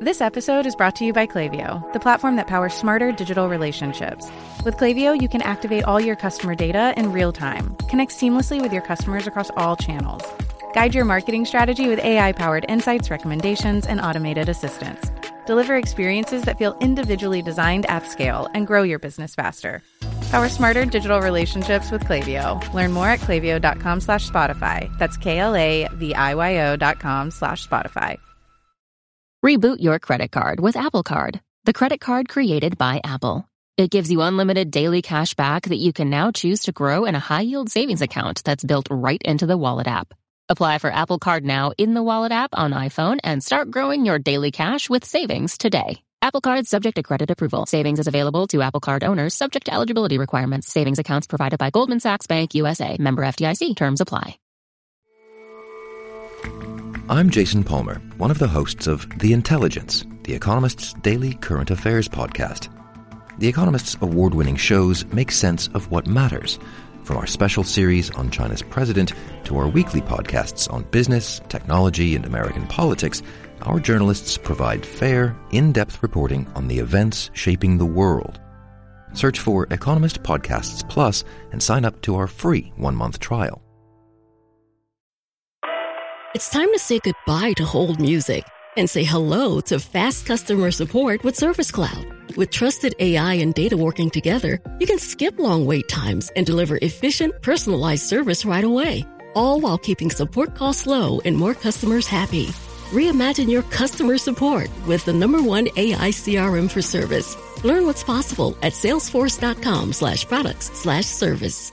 This episode is brought to you by Klaviyo, the platform that powers smarter digital relationships. With Klaviyo, you can activate all your customer data in real time, connect seamlessly with your customers across all channels, guide your marketing strategy with AI powered insights, recommendations, and automated assistance, deliver experiences that feel individually designed at scale, and grow your business faster. Power smarter digital relationships with Klaviyo. Learn more at klaviyo.com slash Spotify. That's K-L-A-V-I-Y-O dot com slash Spotify. Reboot your credit card with Apple Card, the credit card created by Apple. It gives you unlimited daily cash back that you can now choose to grow in a high yield savings account that's built right into the Wallet app. Apply for Apple Card now in the Wallet app on iPhone and start growing your daily cash with savings today. Apple Card subject to credit approval. Savings is available to Apple Card owners subject to eligibility requirements. Savings accounts provided by Goldman Sachs Bank USA. Member FDIC. Terms apply. I'm Jason Palmer, one of the hosts of The Intelligence, The Economist's daily current affairs podcast. The Economist's award winning shows make sense of what matters, from our special series on China's president to our weekly podcasts on business, technology, and American politics. Our journalists provide fair, in depth reporting on the events shaping the world. Search for Economist Podcasts Plus and sign up to our free one month trial. It's time to say goodbye to hold music and say hello to fast customer support with Service Cloud. With trusted AI and data working together, you can skip long wait times and deliver efficient, personalized service right away, all while keeping support costs low and more customers happy. Reimagine your customer support with the number one AI CRM for service. Learn what's possible at salesforce.com slash products slash service.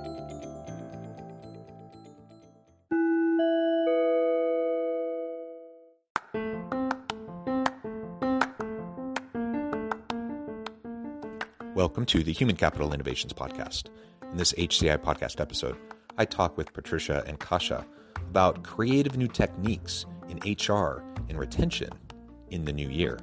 Welcome to the Human Capital Innovations Podcast. In this HCI podcast episode, I talk with Patricia and Kasia about creative new techniques in HR and retention in the new year.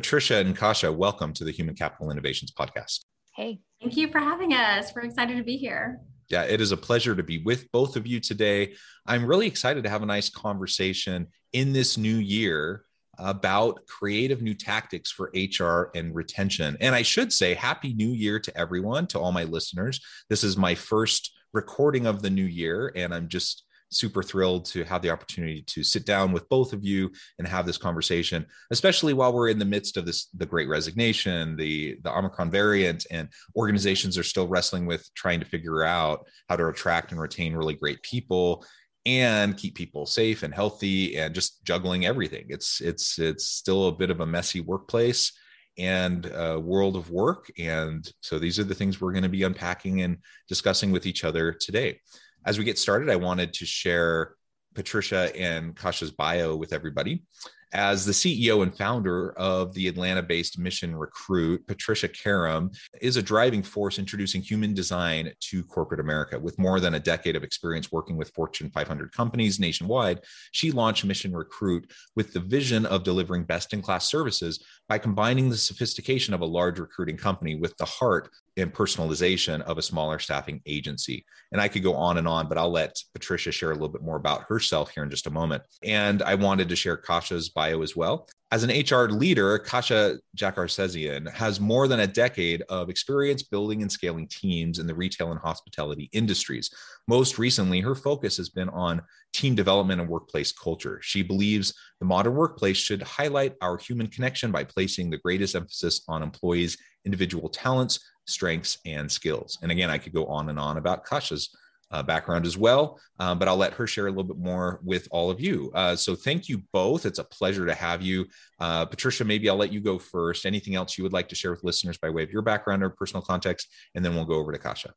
Patricia and Kasia, welcome to the Human Capital Innovations Podcast. Hey, thank you for having us. We're excited to be here. Yeah, it is a pleasure to be with both of you today. I'm really excited to have a nice conversation in this new year about creative new tactics for HR and retention. And I should say, Happy New Year to everyone, to all my listeners. This is my first recording of the new year, and I'm just super thrilled to have the opportunity to sit down with both of you and have this conversation especially while we're in the midst of this the great resignation the the omicron variant and organizations are still wrestling with trying to figure out how to attract and retain really great people and keep people safe and healthy and just juggling everything. It's it's it's still a bit of a messy workplace and world of work. And so these are the things we're going to be unpacking and discussing with each other today as we get started, I wanted to share Patricia and Kasia's bio with everybody. As the CEO and founder of the Atlanta based Mission Recruit, Patricia Karam is a driving force introducing human design to corporate America. With more than a decade of experience working with Fortune 500 companies nationwide, she launched Mission Recruit with the vision of delivering best in class services by combining the sophistication of a large recruiting company with the heart and personalization of a smaller staffing agency. And I could go on and on, but I'll let Patricia share a little bit more about herself here in just a moment. And I wanted to share Kasia's bio as well. As an HR leader, Kasia Jakarsezian has more than a decade of experience building and scaling teams in the retail and hospitality industries. Most recently, her focus has been on team development and workplace culture. She believes the modern workplace should highlight our human connection by placing the greatest emphasis on employees' individual talents, strengths, and skills. And again, I could go on and on about Kasia's uh, background as well, um, but I'll let her share a little bit more with all of you. Uh, so thank you both. It's a pleasure to have you. Uh, Patricia, maybe I'll let you go first. Anything else you would like to share with listeners by way of your background or personal context, and then we'll go over to Kasia.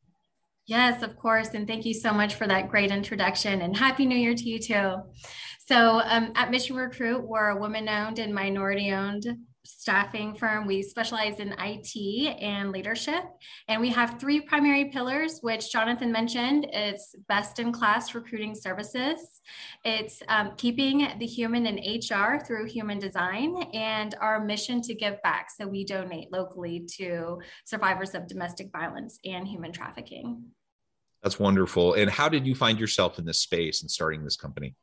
Yes, of course. And thank you so much for that great introduction and Happy New Year to you too. So, um, at Mission Recruit, we're a woman owned and minority owned staffing firm. We specialize in IT and leadership. And we have three primary pillars, which Jonathan mentioned. It's best in class recruiting services, it's um, keeping the human in HR through human design, and our mission to give back. So we donate locally to survivors of domestic violence and human trafficking. That's wonderful. And how did you find yourself in this space and starting this company?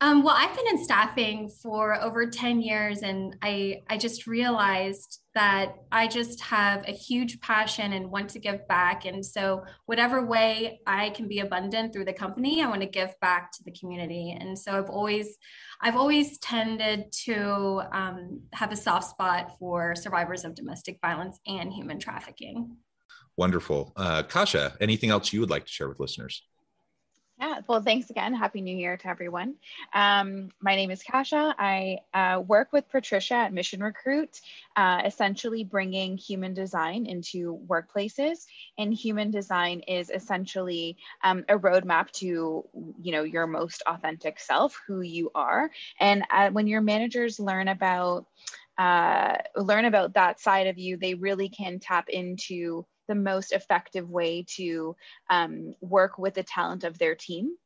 Um, well, I've been in staffing for over 10 years, and I, I just realized that I just have a huge passion and want to give back. And so, whatever way I can be abundant through the company, I want to give back to the community. And so, I've always, I've always tended to um, have a soft spot for survivors of domestic violence and human trafficking. Wonderful, uh, Kasia. Anything else you would like to share with listeners? Yeah, well, thanks again. Happy New Year to everyone. Um, my name is Kasia. I uh, work with Patricia at Mission Recruit, uh, essentially bringing human design into workplaces. And human design is essentially um, a roadmap to, you know, your most authentic self, who you are. And uh, when your managers learn about uh, learn about that side of you, they really can tap into the most effective way to um, work with the talent of their team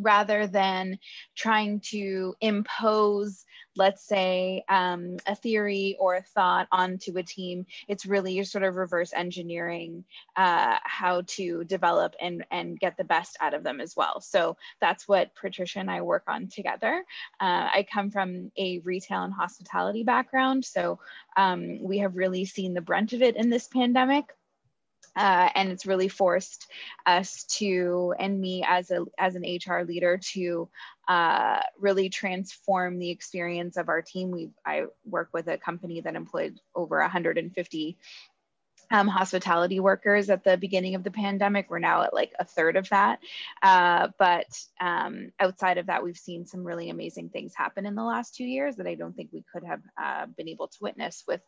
rather than trying to impose, let's say, um, a theory or a thought onto a team. It's really sort of reverse engineering uh, how to develop and, and get the best out of them as well. So that's what Patricia and I work on together. Uh, I come from a retail and hospitality background, so um, we have really seen the brunt of it in this pandemic. Uh, and it's really forced us to and me as a as an hr leader to uh, really transform the experience of our team we i work with a company that employed over 150 um, hospitality workers at the beginning of the pandemic. We're now at like a third of that. Uh, but um, outside of that, we've seen some really amazing things happen in the last two years that I don't think we could have uh, been able to witness with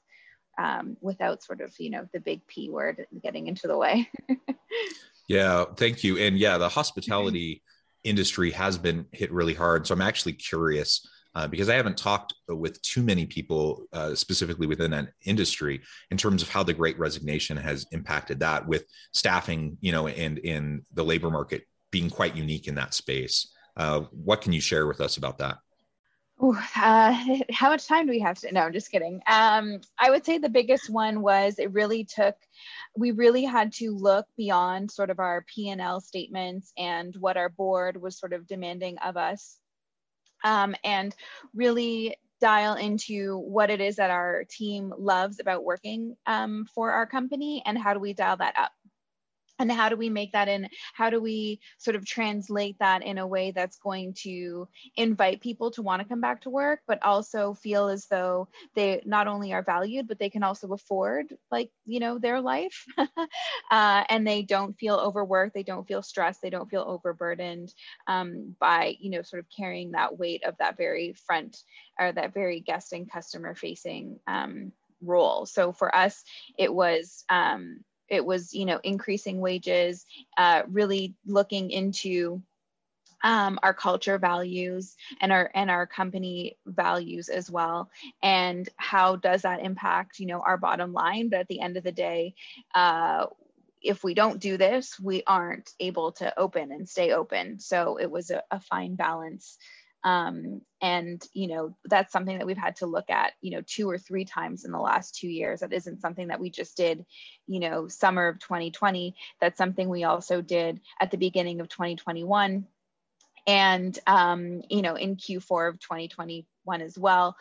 um, without sort of you know the big p word getting into the way yeah thank you and yeah the hospitality industry has been hit really hard so i'm actually curious uh, because I haven't talked with too many people uh, specifically within that industry in terms of how the Great Resignation has impacted that with staffing, you know, and in the labor market being quite unique in that space. Uh, what can you share with us about that? Ooh, uh, how much time do we have to? No, I'm just kidding. Um, I would say the biggest one was it really took. We really had to look beyond sort of our P and L statements and what our board was sort of demanding of us, um, and really dial into what it is that our team loves about working um, for our company and how do we dial that up and how do we make that in how do we sort of translate that in a way that's going to invite people to want to come back to work but also feel as though they not only are valued but they can also afford like you know their life? Uh, and they don't feel overworked they don't feel stressed they don't feel overburdened um, by you know sort of carrying that weight of that very front or that very guest and customer facing um, role. So for us it was um, it was you know increasing wages uh, really looking into um, our culture values and our and our company values as well. And how does that impact you know our bottom line? But at the end of the day uh, if we don't do this we aren't able to open and stay open. So it was a, a fine balance um, and you know that's something that we've had to look at you know two or three times in the last two years that isn't something that we just did you know summer of 2020 that's something we also did at the beginning of 2021 and um, you know in q4 of 2021 as well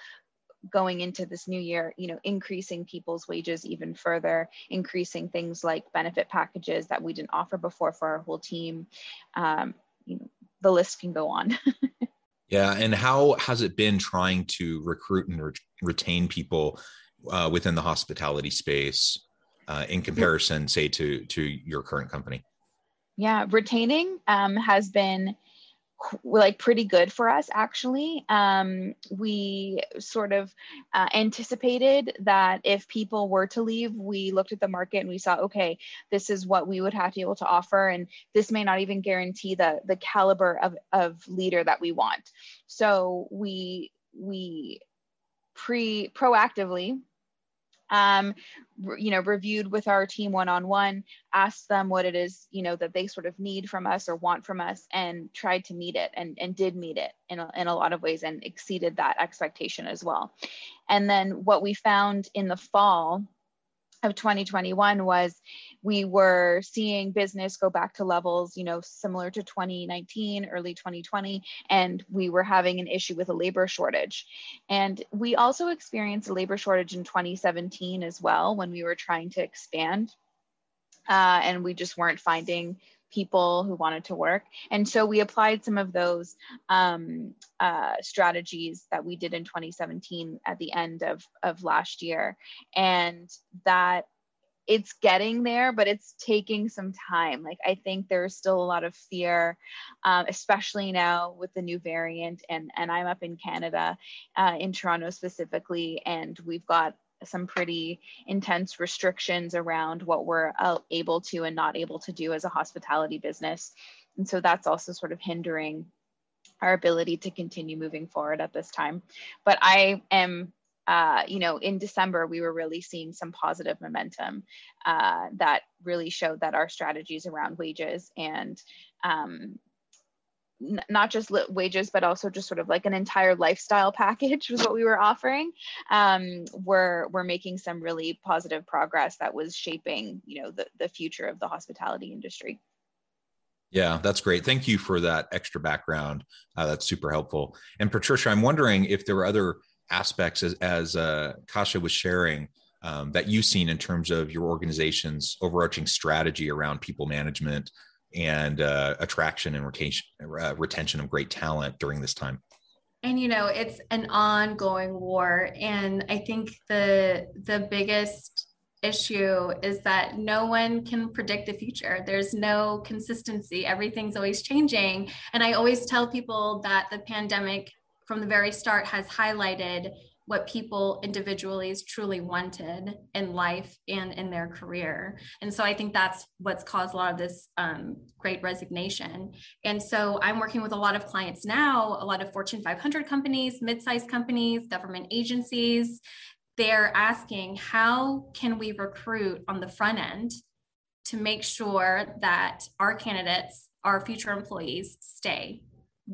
going into this new year, you know, increasing people's wages even further, increasing things like benefit packages that we didn't offer before for our whole team. Um, you know, the list can go on. yeah, and how has it been trying to recruit and re- retain people uh, within the hospitality space uh, in comparison, say, to to your current company? Yeah, retaining um, has been like pretty good for us actually. Um, we sort of uh, anticipated that if people were to leave we looked at the market and we saw okay this is what we would have to be able to offer and this may not even guarantee the the caliber of, of leader that we want. So we we pre proactively um, you know, reviewed with our team one-on-one, asked them what it is, you know, that they sort of need from us or want from us and tried to meet it and, and did meet it in a, in a lot of ways and exceeded that expectation as well. And then what we found in the fall of 2021 was we were seeing business go back to levels you know similar to 2019 early 2020 and we were having an issue with a labor shortage and we also experienced a labor shortage in 2017 as well when we were trying to expand uh, and we just weren't finding people who wanted to work. And so we applied some of those um, uh, strategies that we did in 2017 at the end of, of last year. And that it's getting there, but it's taking some time. Like I think there's still a lot of fear, um, especially now with the new variant. And and I'm up in Canada, uh, in Toronto specifically, and we've got some pretty intense restrictions around what we're uh, able to and not able to do as a hospitality business. And so that's also sort of hindering our ability to continue moving forward at this time. But I am, uh, you know, in December, we were really seeing some positive momentum uh, that really showed that our strategies around wages and um, not just wages, but also just sort of like an entire lifestyle package was what we were offering. Um, we're, we're making some really positive progress that was shaping, you know, the, the future of the hospitality industry. Yeah, that's great. Thank you for that extra background. Uh, that's super helpful. And Patricia, I'm wondering if there were other aspects as, as uh, Kasia was sharing um, that you've seen in terms of your organization's overarching strategy around people management, and uh, attraction and retention, uh, retention of great talent during this time? And you know it's an ongoing war and i think the the biggest issue is that no one can predict the future. There's no consistency. Everything's always changing. And i always tell people that the pandemic from the very start has highlighted what people individually is truly wanted in life and in their career. And so I think that's what's caused a lot of this um, great resignation. And so I'm working with a lot of clients now, a lot of Fortune 500 companies, mid-sized companies, government agencies. They're asking, how can we recruit on the front end to make sure that our candidates, our future employees stay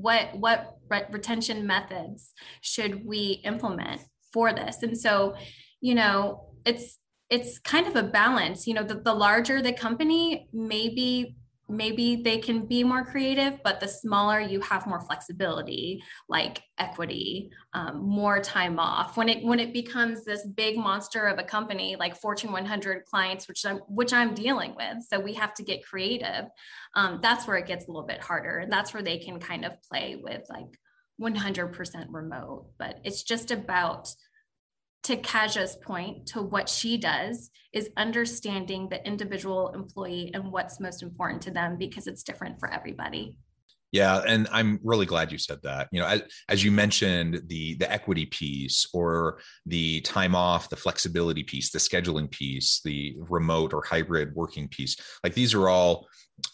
what what retention methods should we implement for this? And so you know it's it's kind of a balance. You know the, the larger the company maybe maybe they can be more creative but the smaller you have more flexibility like equity um, more time off. When it when it becomes this big monster of a company like fortune 100 clients which i'm which i'm dealing with so we have to get creative um, that's where it gets a little bit harder. And that's where they can kind of play with like 100% remote. But it's just about to Kasia's point, to what she does is understanding the individual employee and what's most important to them because it's different for everybody. Yeah, and I'm really glad you said that. You know, as, as, you mentioned, the the equity piece, or the time off, the flexibility piece, the scheduling piece, the remote or hybrid working piece, like these are all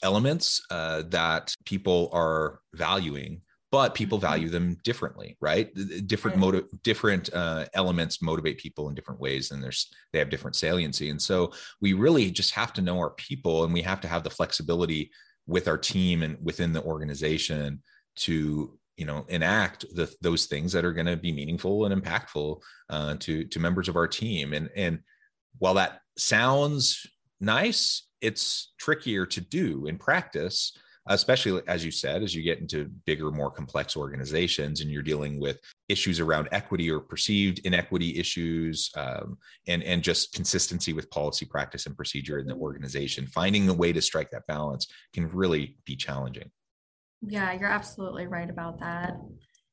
elements uh, that people are valuing but people mm-hmm. value them differently right? Different motive different uh, elements motivate people in different ways and there's they have different saliency. And so we really just have to know our people and we have to have the flexibility with our team and within the organization to you know enact the, those things that are going to be meaningful and impactful uh, to to members of our team. And and while that sounds nice it's trickier to do in practice especially as you said, as you get into bigger, more complex organizations and you're dealing with issues around equity or perceived inequity issues, um, and and just consistency with policy, practice, and procedure in the organization. Finding a way to strike that balance can really be challenging. Yeah, you're absolutely right about that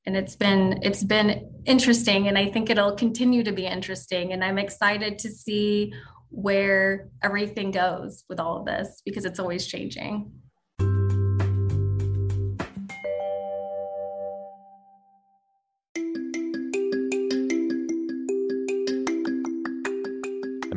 and it's been it's been interesting and i think it'll continue to be interesting and i'm excited to see where everything goes with all of this because it's always changing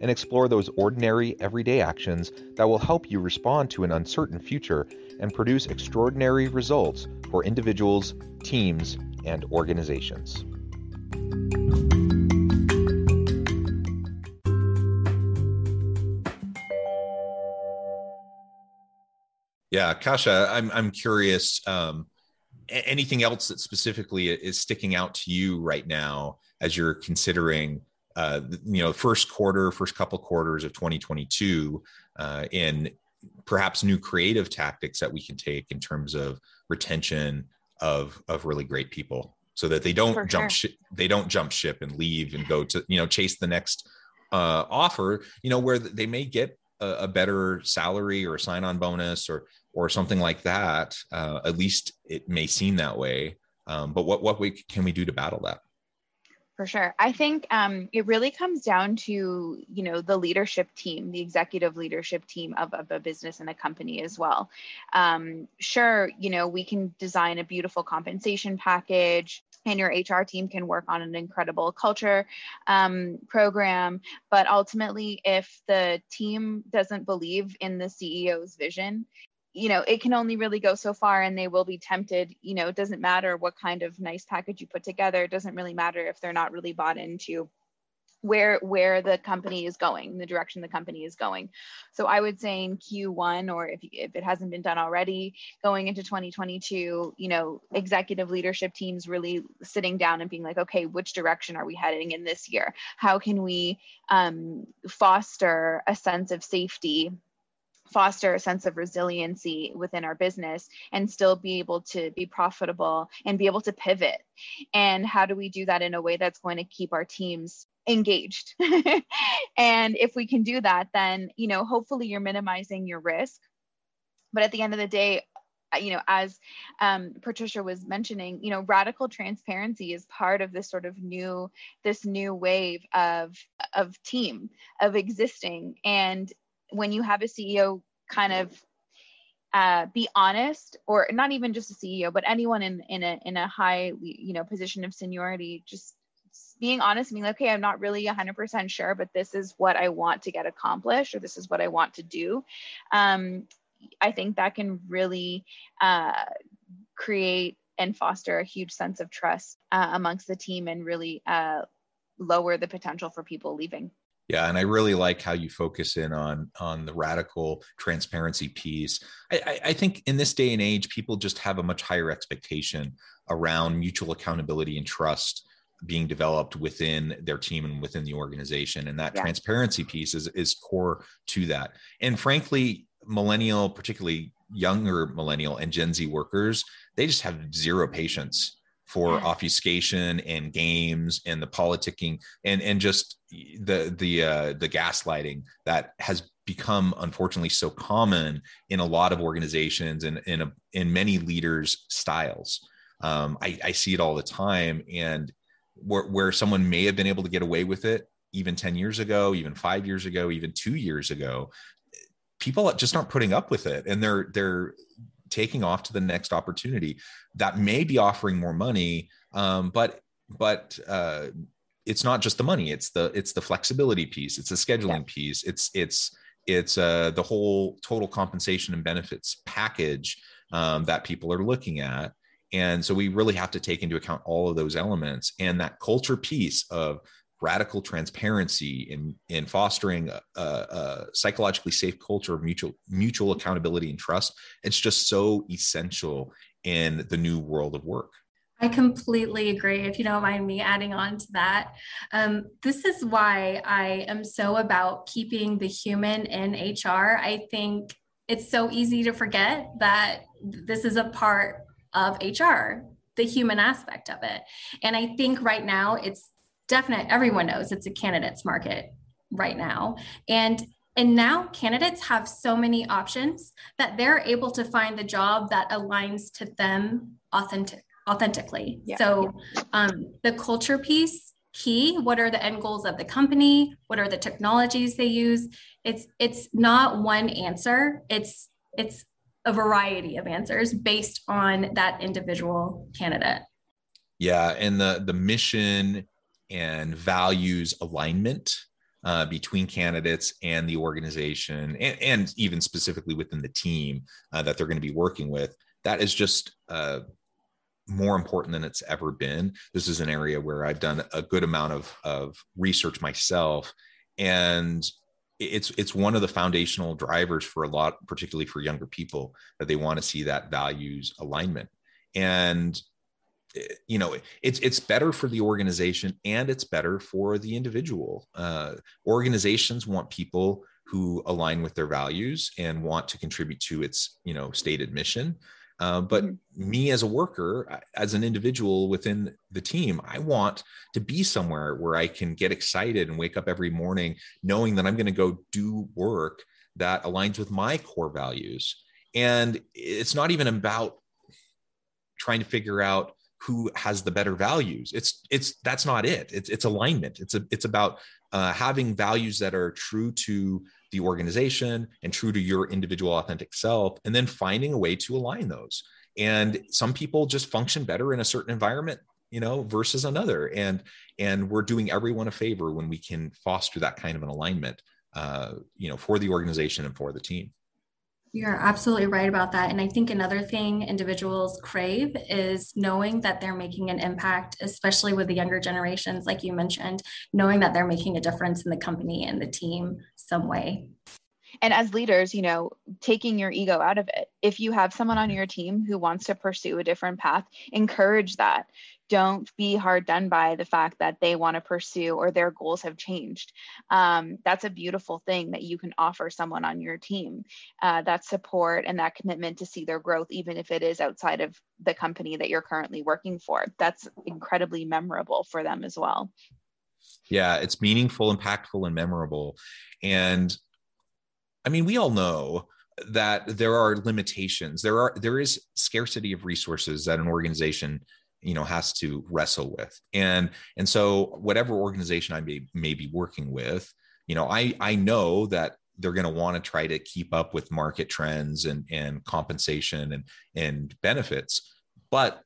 and explore those ordinary, everyday actions that will help you respond to an uncertain future and produce extraordinary results for individuals, teams, and organizations. Yeah, Kasia, I'm I'm curious. Um, anything else that specifically is sticking out to you right now as you're considering uh, you know first quarter first couple quarters of 2022 uh, in perhaps new creative tactics that we can take in terms of retention of of really great people so that they don't For jump sure. ship they don't jump ship and leave and go to you know chase the next uh, offer you know where they may get a, a better salary or a sign-on bonus or or something like that uh, at least it may seem that way um, but what what we can we do to battle that for sure. I think um, it really comes down to, you know, the leadership team, the executive leadership team of, of a business and a company as well. Um, sure, you know, we can design a beautiful compensation package and your HR team can work on an incredible culture um, program. But ultimately, if the team doesn't believe in the CEO's vision, you know it can only really go so far and they will be tempted you know it doesn't matter what kind of nice package you put together it doesn't really matter if they're not really bought into where where the company is going the direction the company is going. So i would say in q1 or if, if it hasn't been done already going into 2022 you know executive leadership teams really sitting down and being like okay which direction are we heading in this year? How can we um, foster a sense of safety foster a sense of resiliency within our business and still be able to be profitable and be able to pivot. And how do we do that in a way that's going to keep our teams engaged? And if we can do that then you know hopefully you're minimizing your risk. But at the end of the day uh, you know as um, patricia was mentioning you know radical transparency is part of this sort of new this new wave of of team of existing. And when you have a CEO kind of uh, be honest, or not even just a CEO, but anyone in in a in a high you know position of seniority, just being honest, being like, okay, I'm not really 100% sure, but this is what I want to get accomplished, or this is what I want to do. Um, I think that can really uh, create and foster a huge sense of trust uh, amongst the team and really uh, lower the potential for people leaving. Yeah, and I really like how you focus in on on the radical transparency piece. I, I, think in this day and age, people just have a much higher expectation around mutual accountability and trust being developed within their team and within the organization, and that yeah. transparency piece is is core to that. And frankly, millennial, particularly younger millennial and Gen Z workers, they just have zero patience for obfuscation and games and the politicking and and just the the uh, the gaslighting that has become unfortunately so common in a lot of organizations and in a, in many leaders styles. Um, I, I, see it all the time. And where, where someone may have been able to get away with it even 10 years ago even five years ago even two years ago people just aren't putting up with it. And they're they're taking off to the next opportunity that may be offering more money um, but but uh, it's not just the money it's the it's the flexibility piece it's the scheduling yeah. piece it's it's it's uh, the whole total compensation and benefits package um, that people are looking at and so we really have to take into account all of those elements and that culture piece of radical transparency in in fostering a, a, psychologically safe culture of mutual mutual accountability and trust it's just so essential in the new world of work I completely agree. If you don't mind me adding on to that, um, this is why I am so about keeping the human in HR. I think it's so easy to forget that this is a part of HR, the human aspect of it. And I think right now it's definite, everyone knows it's a candidates market right now. And and now candidates have so many options that they're able to find the job that aligns to them authentic authentically. Yeah. So um, the culture piece key what are the end goals of the company what are the technologies they use it's it's not one answer it's it's a variety of answers based on that individual candidate. Yeah, and the the mission and values alignment uh, between candidates and the organization, and, and even specifically within the team uh, that they're going to be working with, that is just uh, more important than it's ever been. This is an area where I've done a good amount of of research myself, and it's it's one of the foundational drivers for a lot particularly for younger people that they want to see that values alignment and you know it's it's better for the organization and it's better for the individual uh, organizations want people who align with their values and want to contribute to its you know stated mission uh, but mm-hmm. me as a worker, as an individual within the team, I want to be somewhere where I can get excited and wake up every morning knowing that I'm going to go do work that aligns with my core values. And it's not even about trying to figure out who has the better values. It's it's that's not it. It's it's alignment. It's a it's about uh, having values that are true to the organization and true to your individual authentic self, and then finding a way to align those. And some people just function better in a certain environment you know versus another and and we're doing everyone a favor when we can foster that kind of an alignment uh, you know for the organization and for the team you're absolutely right about that. And I think another thing individuals crave is knowing that they're making an impact, especially with the younger generations, like you mentioned, knowing that they're making a difference in the company and the team some way. And as leaders, you know, taking your ego out of it. If you have someone on your team who wants to pursue a different path, encourage that don't be hard done by the fact that they want to pursue or their goals have changed. Um, that's a beautiful thing that you can offer someone on your team uh, that support and that commitment to see their growth, even if it is outside of the company that you're currently working for. That's incredibly memorable for them as well. Yeah, it's meaningful, impactful, and memorable. And I mean, we all know that there are limitations. There are there is scarcity of resources that an organization you know has to wrestle with. And and so whatever organization i may, may be working with you know i i know that they're going to want to try to keep up with market trends and and compensation and and benefits. But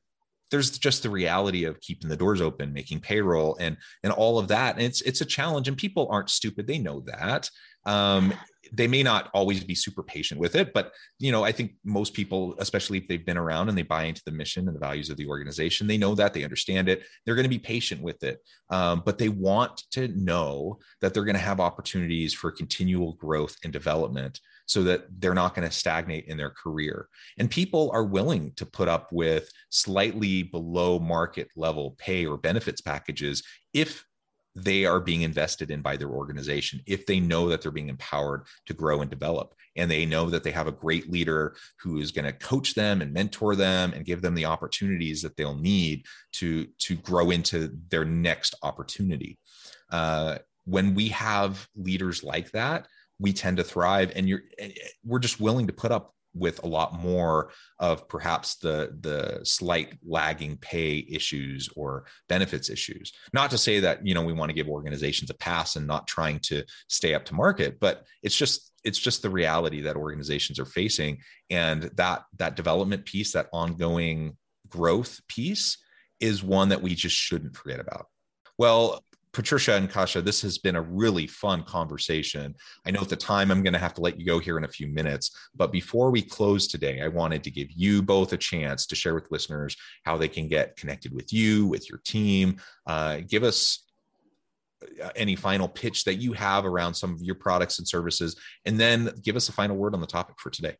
there's just the reality of keeping the doors open making payroll and and all of that. And it's it's a challenge and people aren't stupid. They know that. Um they may not always be super patient with it but you know i think most people especially if they've been around and they buy into the mission and the values of the organization they know that they understand it they're going to be patient with it um, but they want to know that they're going to have opportunities for continual growth and development so that they're not going to stagnate in their career. And people are willing to put up with slightly below market level pay or benefits packages if they are being invested in by their organization if they know that they're being empowered to grow and develop. And they know that they have a great leader who is going to coach them and mentor them and give them the opportunities that they'll need to to grow into their next opportunity. Uh, when we have leaders like that we tend to thrive. And you're we're just willing to put up with a lot more of perhaps the the slight lagging pay issues or benefits issues. Not to say that you know we want to give organizations a pass and not trying to stay up to market but it's just it's just the reality that organizations are facing. And that that development piece that ongoing growth piece is one that we just shouldn't forget about. Well Patricia and Kasia, this has been a really fun conversation. I know at the time I'm going to have to let you go here in a few minutes, but before we close today, I wanted to give you both a chance to share with listeners how they can get connected with you, with your team. Uh, give us uh, any final pitch that you have around some of your products and services, and then give us a final word on the topic for today.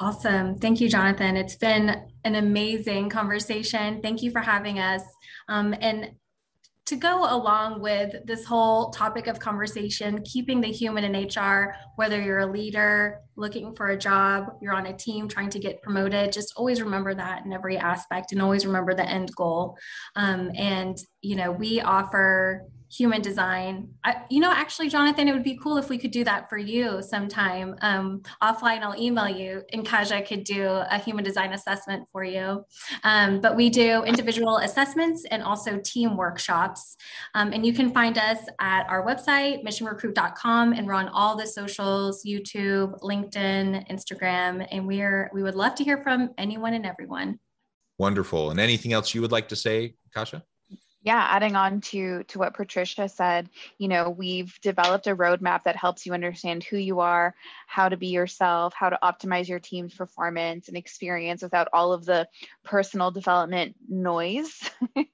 Awesome. Thank you, Jonathan. It's been an amazing conversation. Thank you for having us. Um, and to go along with this whole topic of conversation, keeping the human in HR, whether you're a leader looking for a job, you're on a team trying to get promoted, just always remember that in every aspect and always remember the end goal. Um, and, you know, we offer human design. I, you know, actually, Jonathan, it would be cool if we could do that for you sometime. Um, offline, I'll email you, and Kasia could do a human design assessment for you. Um, but we do individual assessments and also team workshops. Um, and you can find us at our website, missionrecruit.com, and we're on all the socials YouTube, LinkedIn, Instagram. And we're we would love to hear from anyone and everyone. Wonderful. And anything else you would like to say, Kasia? Yeah adding on to to what patricia said you know we've developed a roadmap that helps you understand who you are how to be yourself how to optimize your team's performance and experience without all of the personal development noise.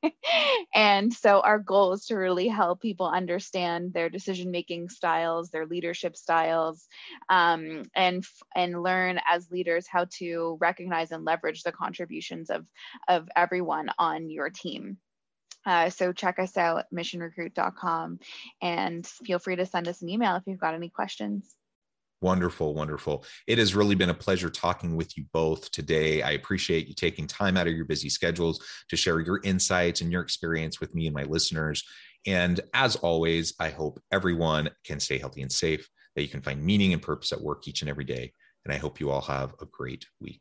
And so our goal is to really help people understand their decision making styles their leadership styles um, and and learn as leaders how to recognize and leverage the contributions of of everyone on your team uh, so check us out, missionrecruit.com, and feel free to send us an email if you've got any questions. Wonderful, wonderful. It has really been a pleasure talking with you both today. I appreciate you taking time out of your busy schedules to share your insights and your experience with me and my listeners. And as always, I hope everyone can stay healthy and safe, that you can find meaning and purpose at work each and every day. And I hope you all have a great week.